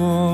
손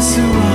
who I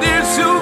넓은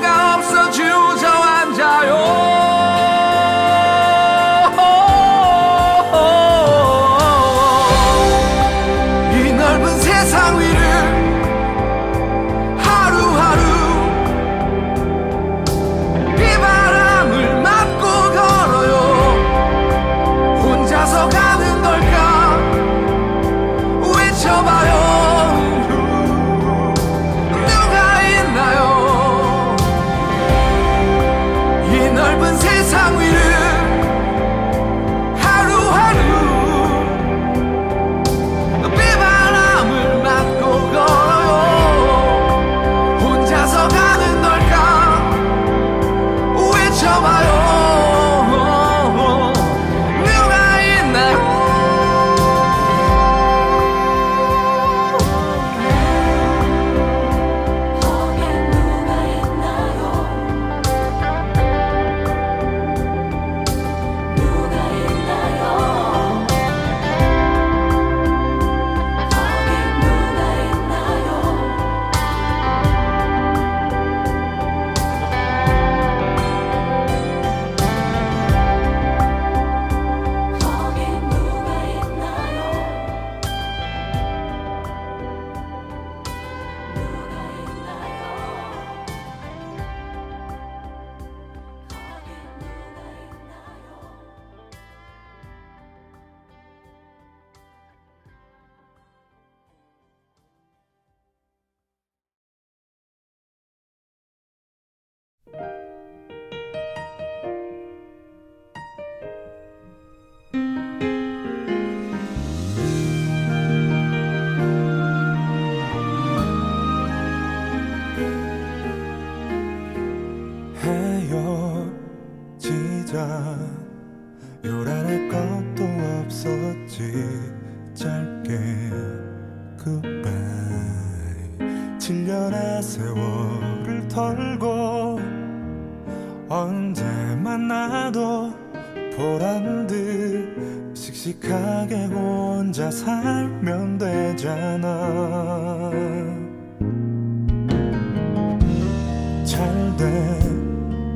잘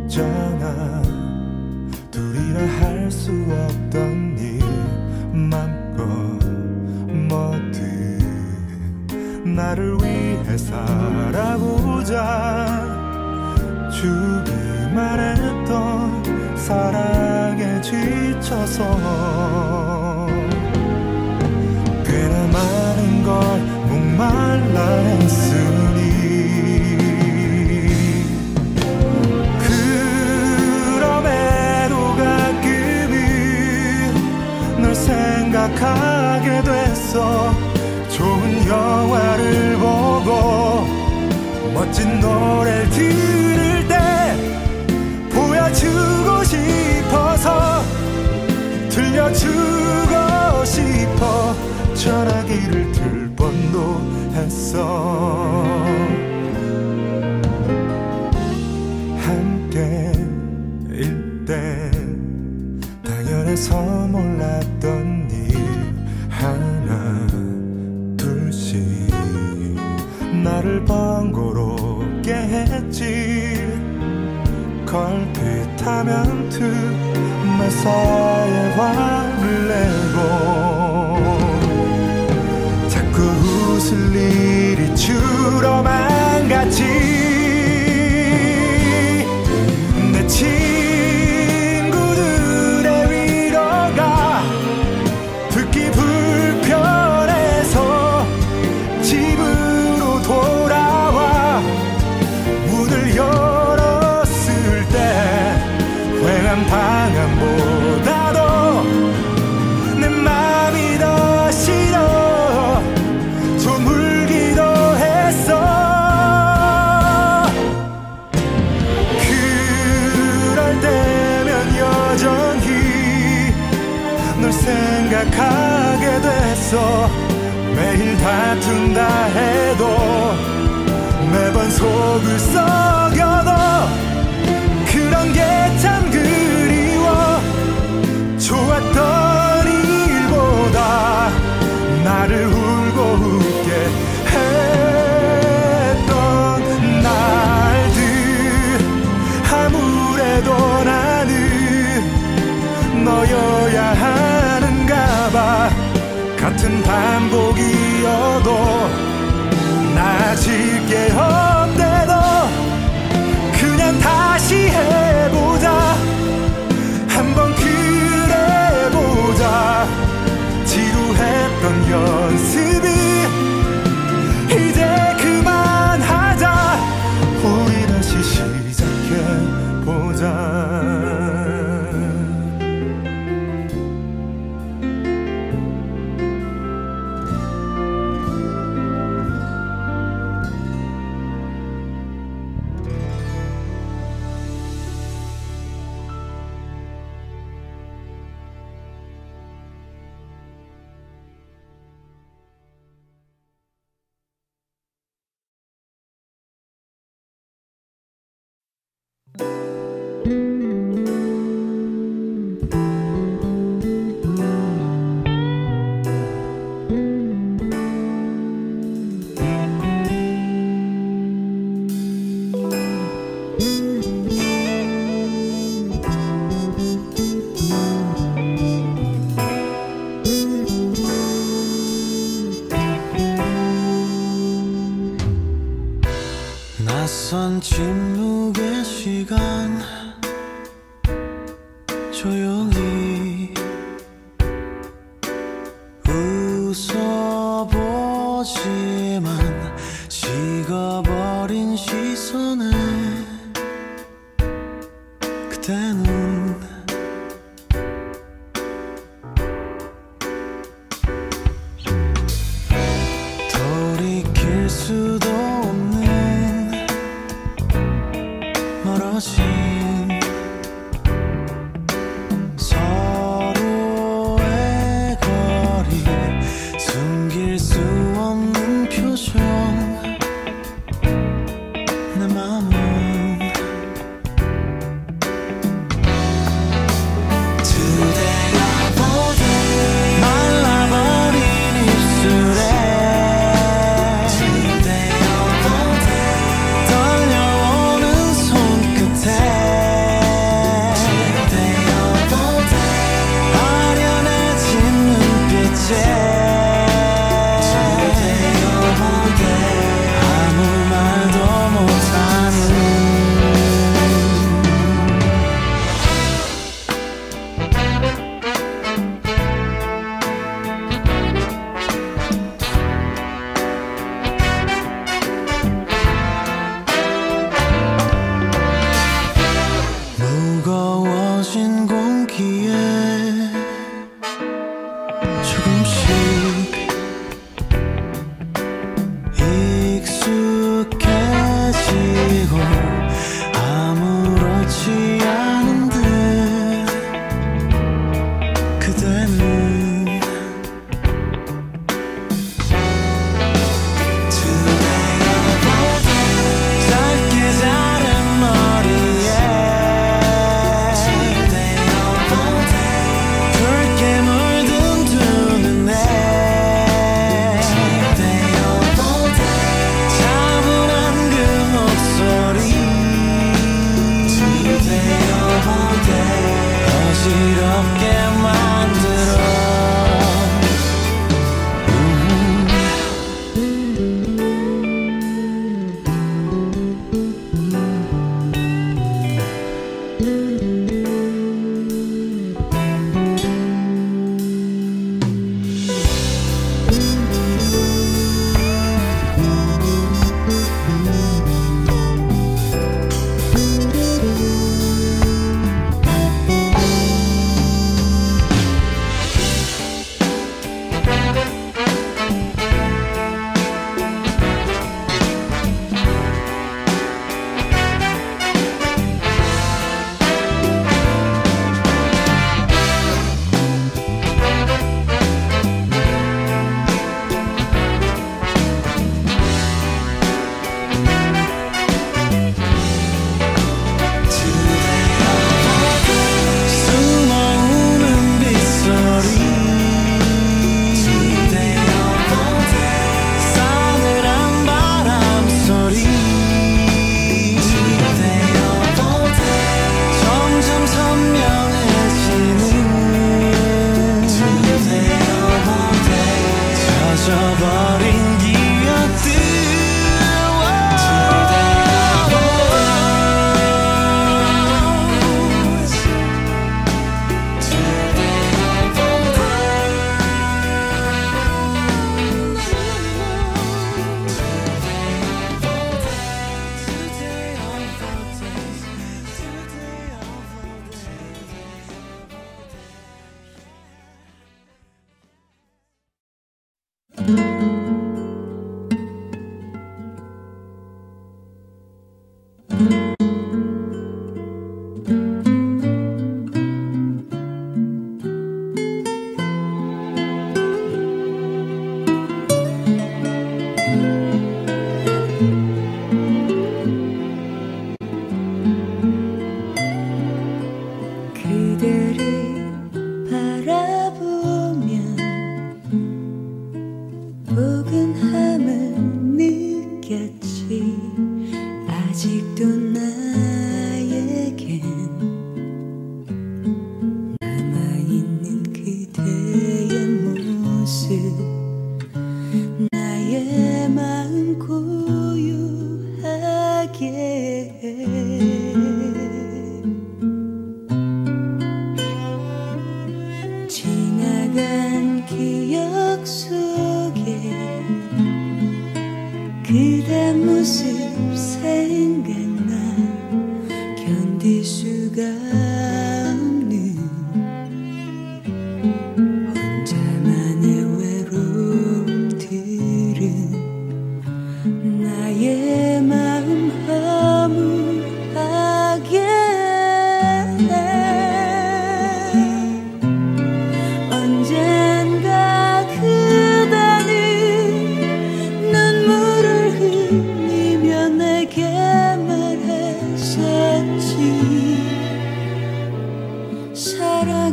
되잖아. 둘이라 할 수 없던 일 맘껏 뭐든 나를 위해 살아보자. 주기 말했던 사랑에 지쳐서 꽤나 많은 걸 목말라 했으 가게 됐어 좋은 영화를 보고 멋진 노래를 들을 때 보여주고 싶어서 들려주고 싶어 전화기를 들 뻔도 했어. 함께일 때 당연해서 가면 틈에서의 화를 내고 자꾸 웃을 일이 줄어만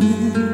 사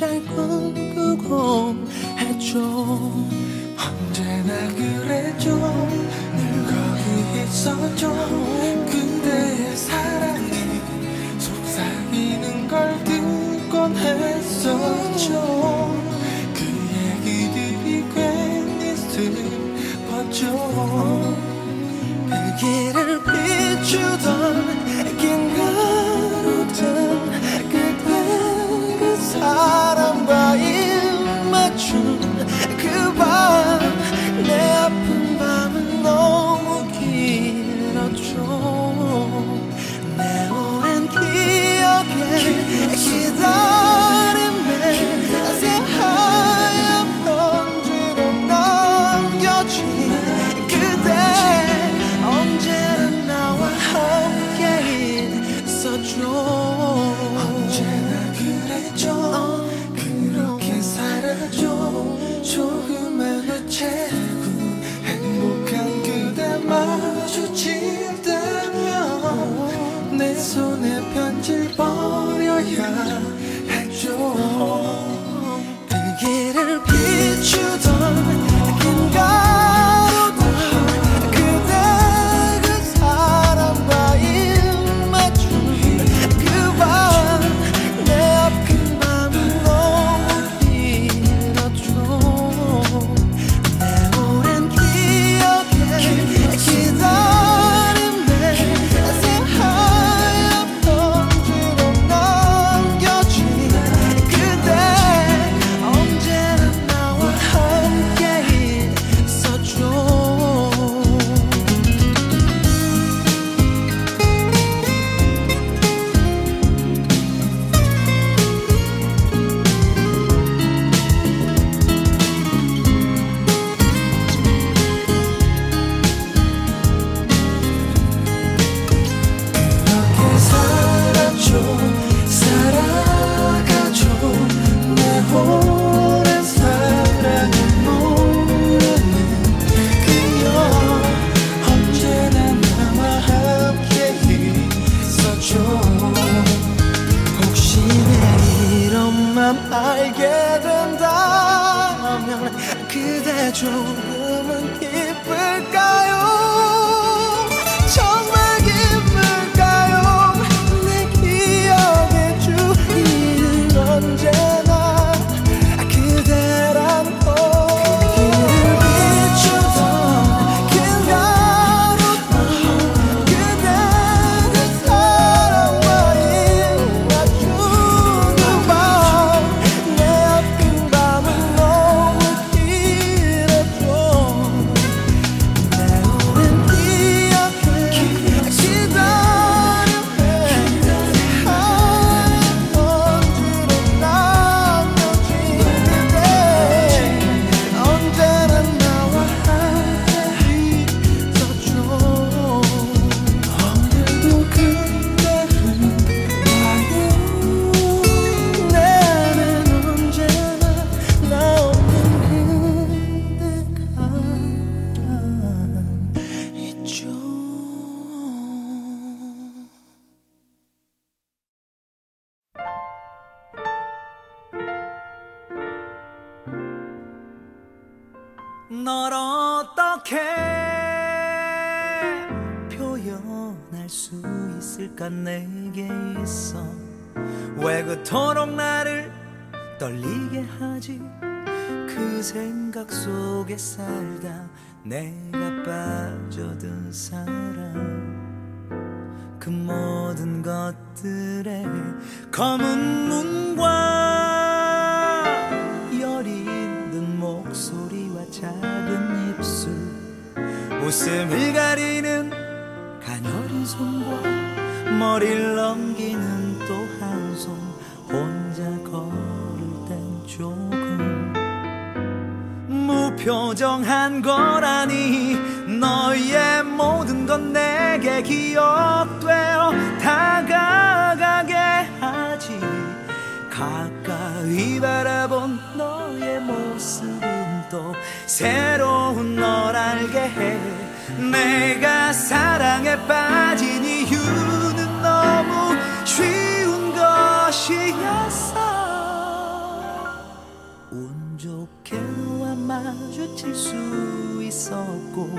잘 꿈꾸고 했죠. 언제나 그랬죠. 늘 거기 있었죠. 그대의 사랑이 속삭이는 걸 듣곤 했었죠. 잠깐 내게 있어. 왜 그토록 나를 떨리게 하지? 그 생각 속에 살다 내가 빠져든 사람. 그 모든 것들의 검은 눈과 여린 목소리와 작은 입술. 웃음을 가리는 가녀린 손과 머리를 넘기는 또 한 손 혼자 걸을 땐 조금 무표정한 거라니. 너의 모든 건 내게 기억되어 다가가게 하지. 가까이 바라본 너의 모습은 또 새로운 널 알게 해. 내가 사랑에 빠진 이유 것이었어 운 좋게 너와 마주칠 수 있었고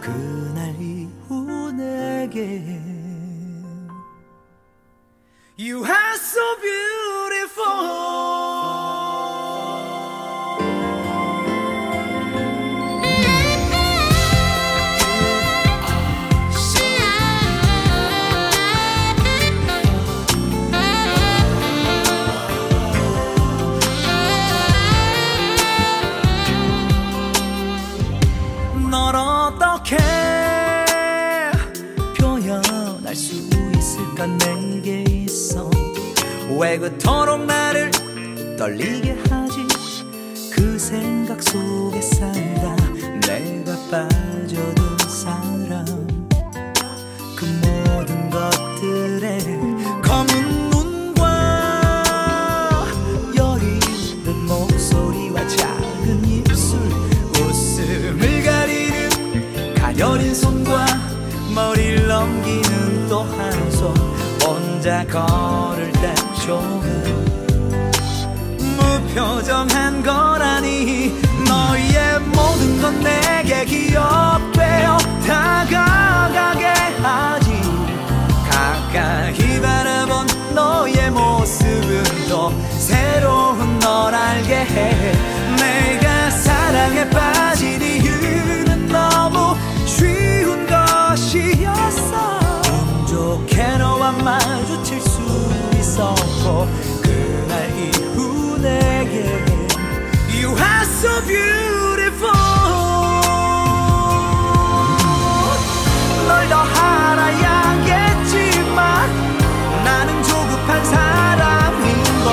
그날 이후 내게 You are so beautiful 왜 그토록 나를 떨리게 하지? 그 생각 속에 살다. 내가 빠져든 사람. 그 모든 것들에 검은 눈과 여리는 목소리와 작은 입술 웃음을 가리는 가려린 손과 머리를 넘기는 또 한 손. 혼자 걸을 때 조금 무표정한 거라니 너의 모든 건 내게 기억되어 다가가게 하지. 가까이 바라본 너의 모습은 또 새로운 so beautiful. 널 더 알아야겠지만 나는 조급한 사람인걸.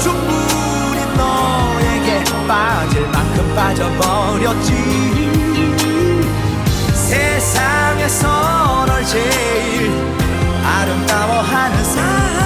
충분히 너에게 빠질 만큼 빠져버렸지. 세상에서 널 제일 아름다워하는 사람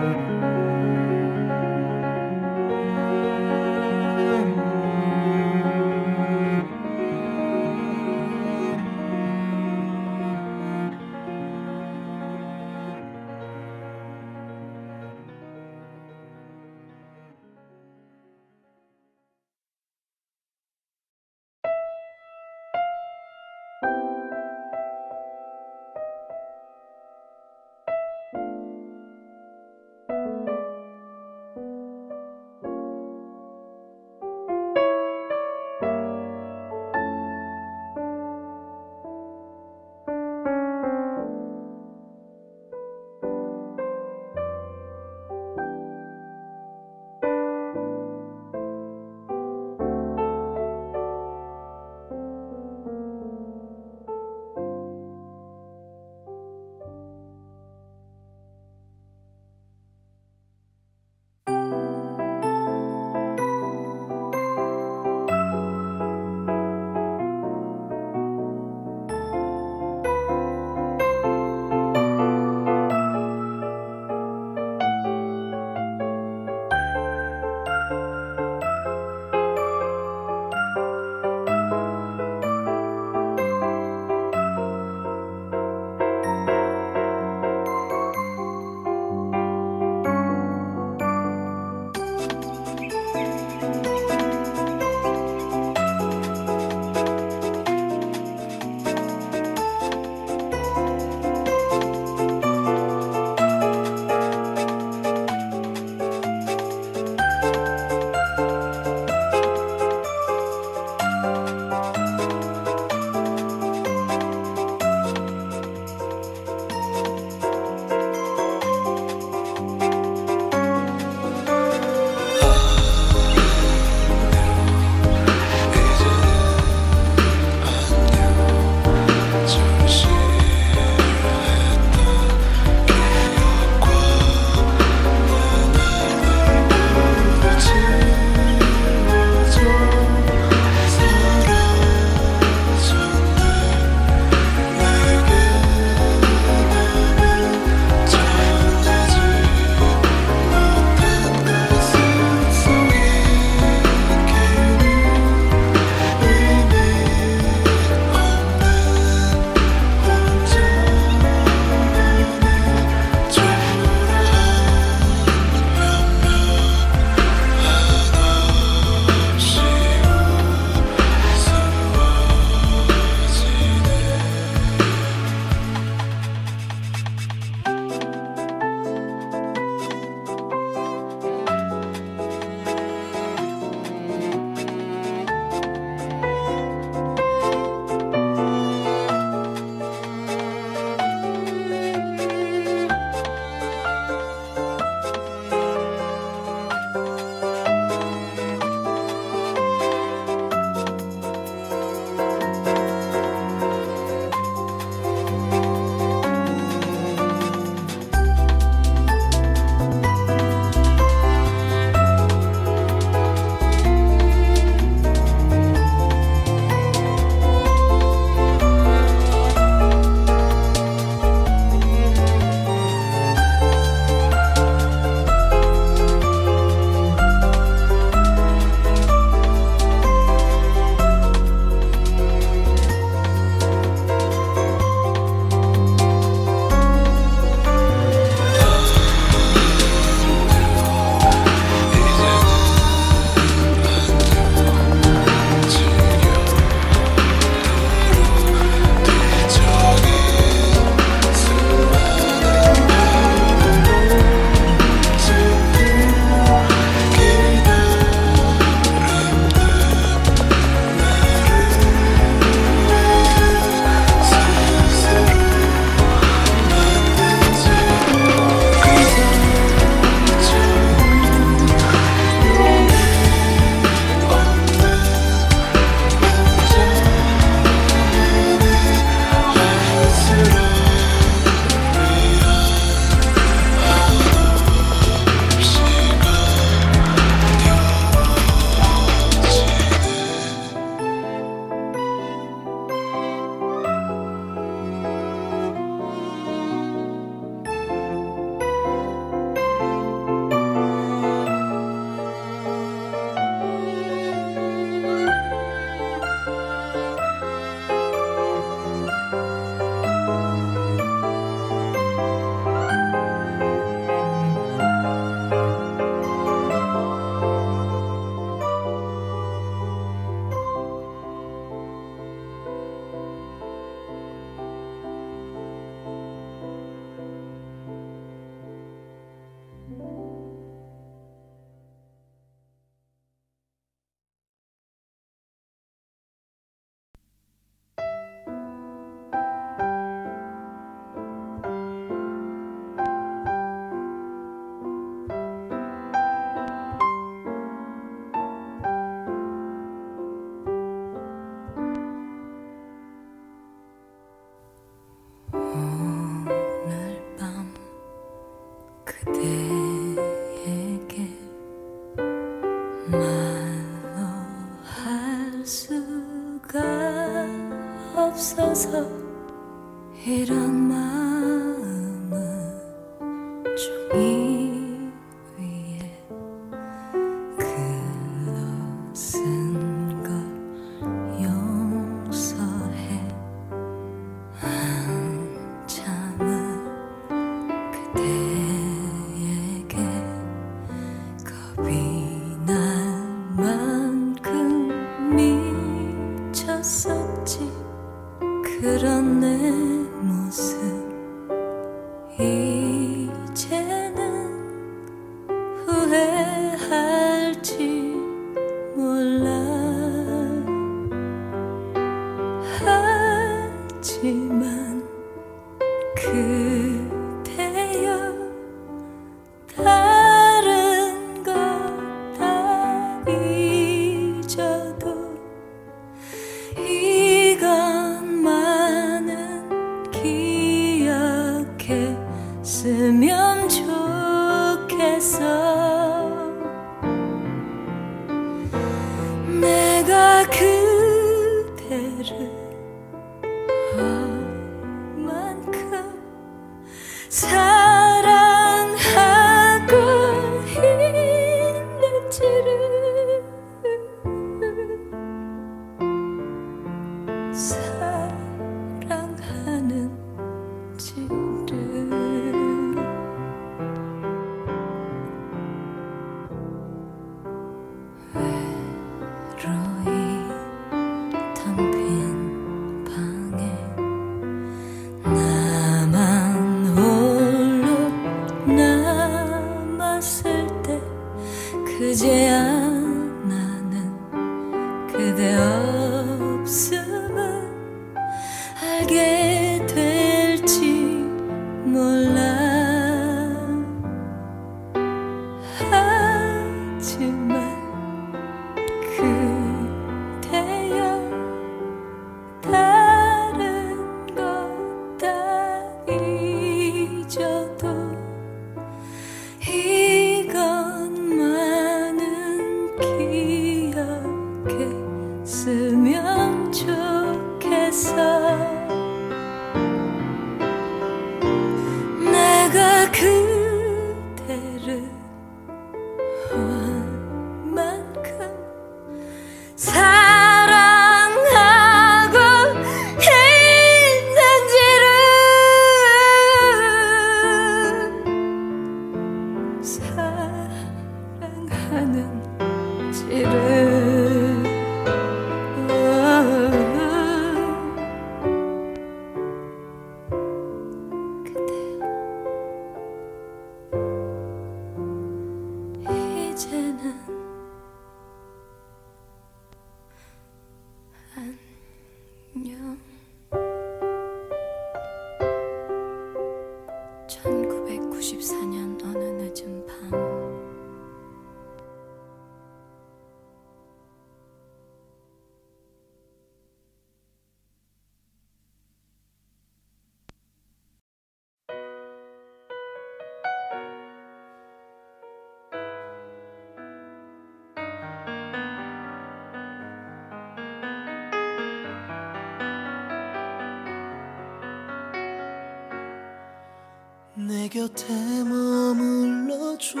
곁에 머물러줘요.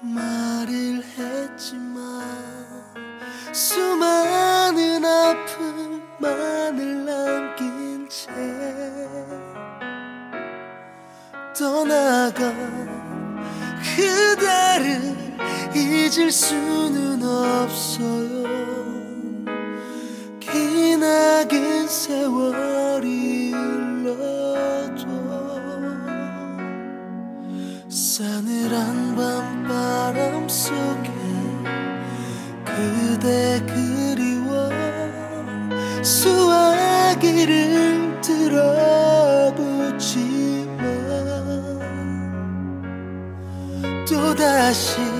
말을 했지만 수많은 아픔만을 남긴 채 떠나가 그대를 잊을 수는 없어요. 기나긴 세월이 싸늘한 밤바람 속에 그대 그리워 수화기를 들어보지만 또다시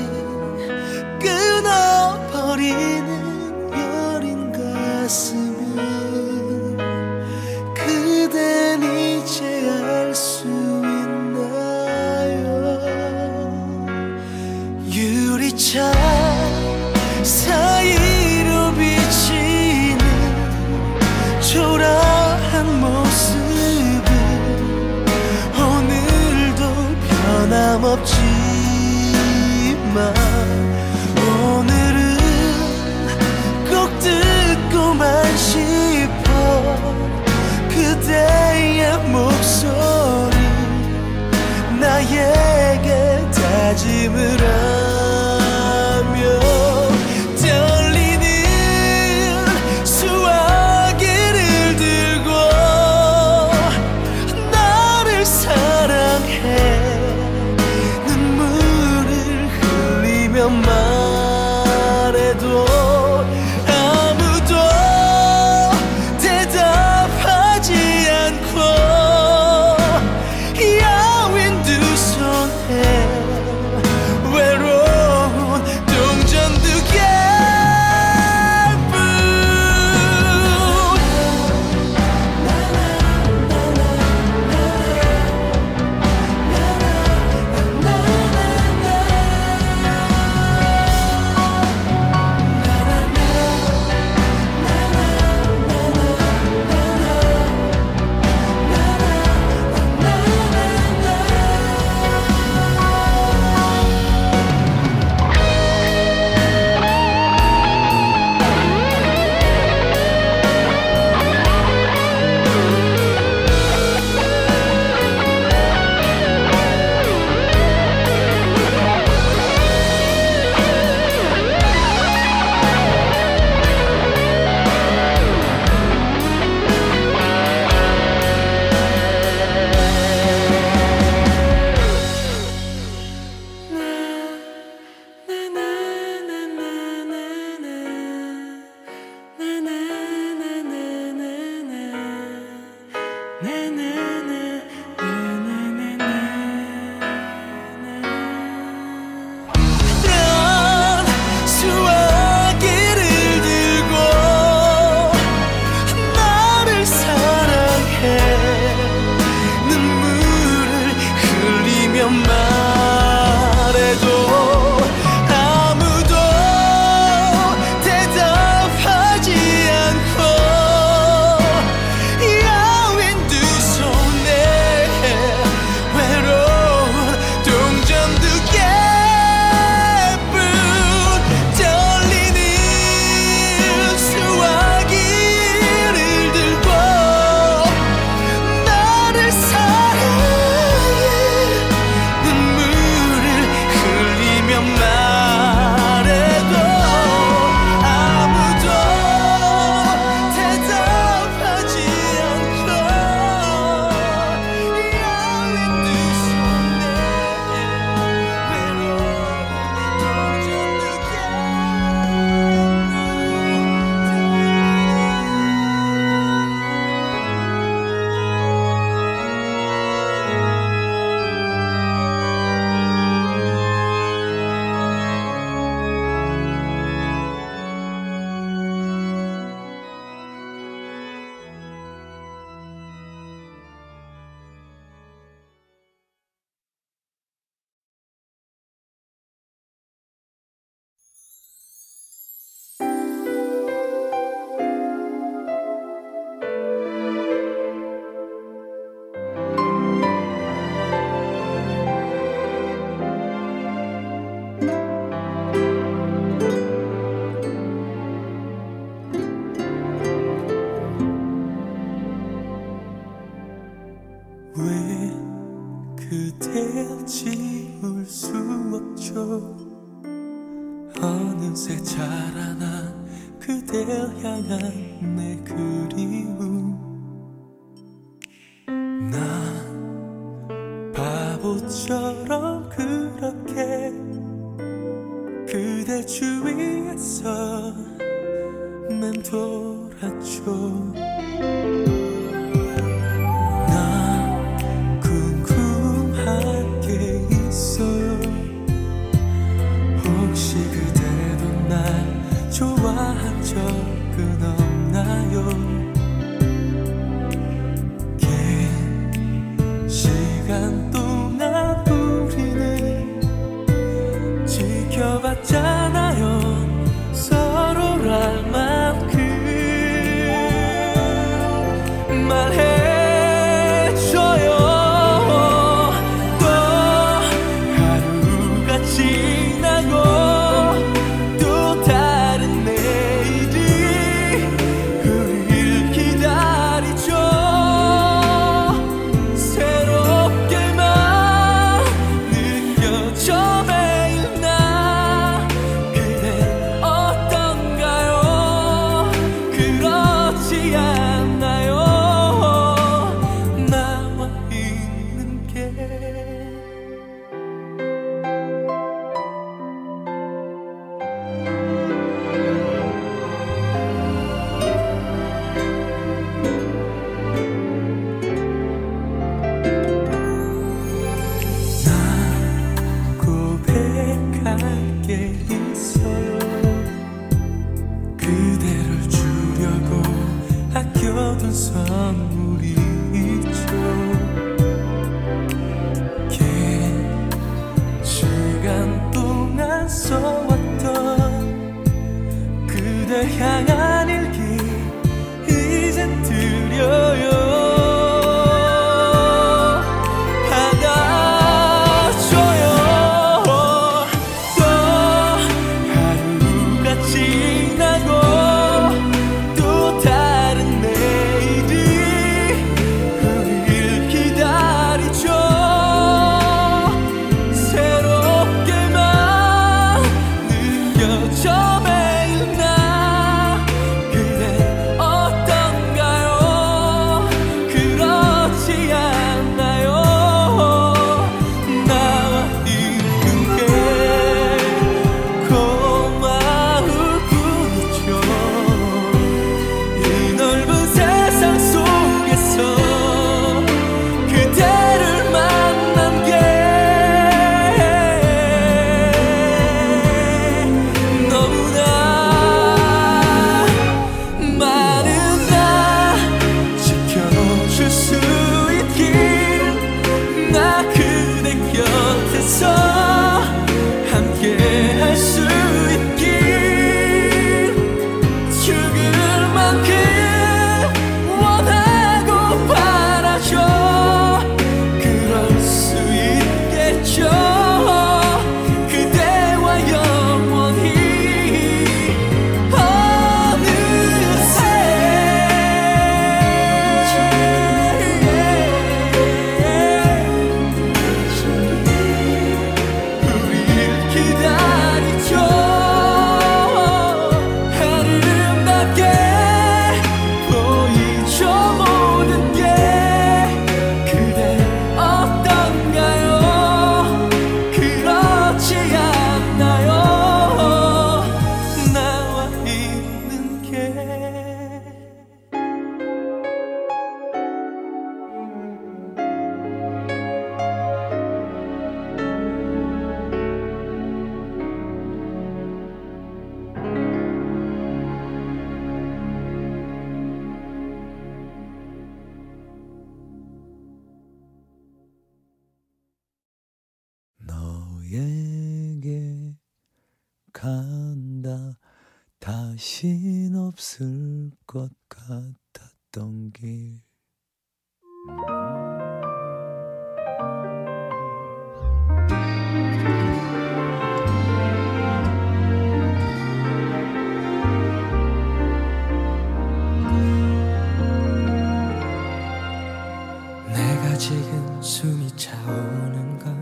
지금 숨이 차오는 건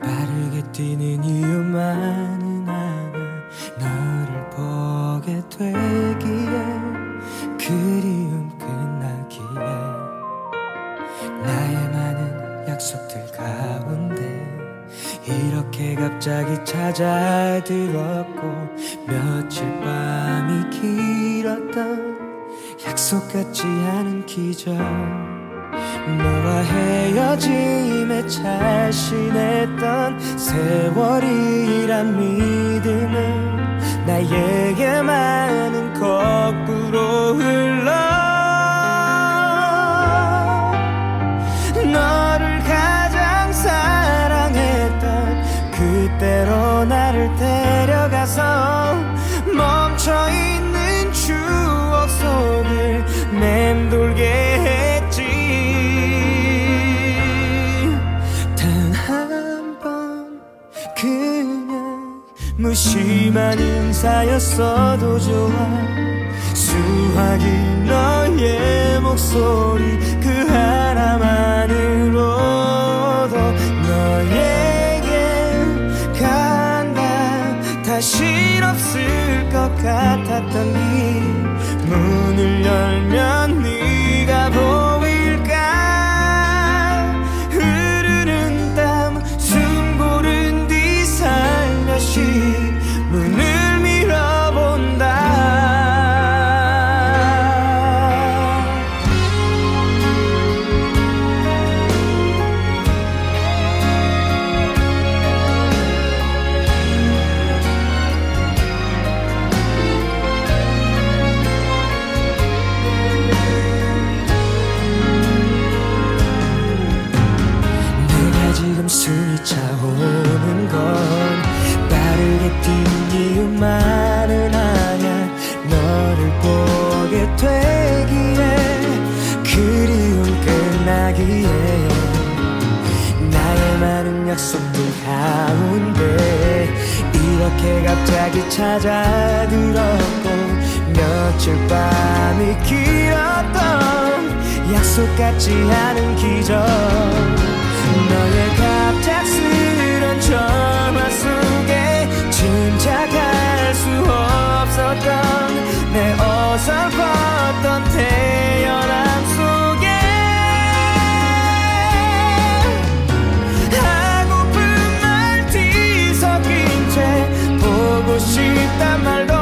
빠르게 뛰는 이유만. 자신했던 세월이란 미 가사였어도 좋아. 수학이 너의 목소리 그 하나만으로도 너에게 간다. 다시 없을 것 같았던 이 문을 열면 갑자기 찾아 들었고 며칠 밤이 길었던 약속 같지 않은 기적. 너의 갑작스런 전화 속에 짐작할 수 없었던 내 어설펐던 태어난 한단 말도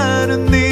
수많은 네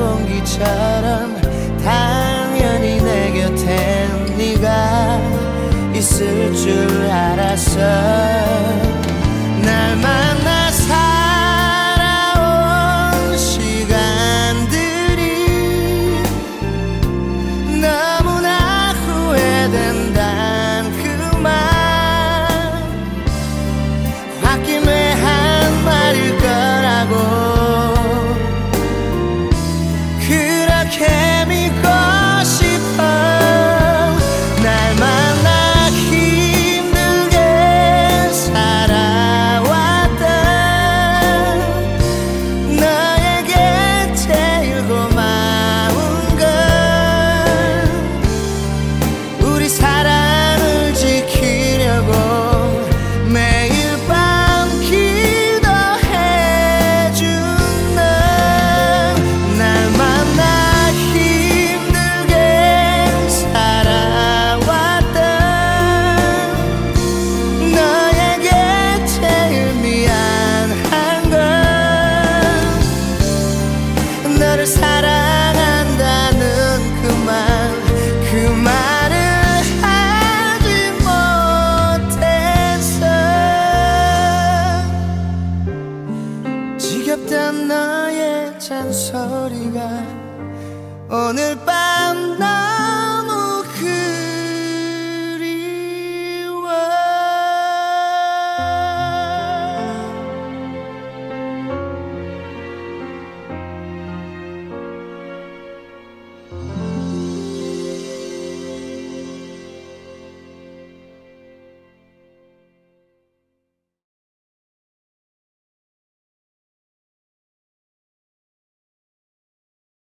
공기처럼 당연히 내 곁에 네가 있을 줄 알았어. 날만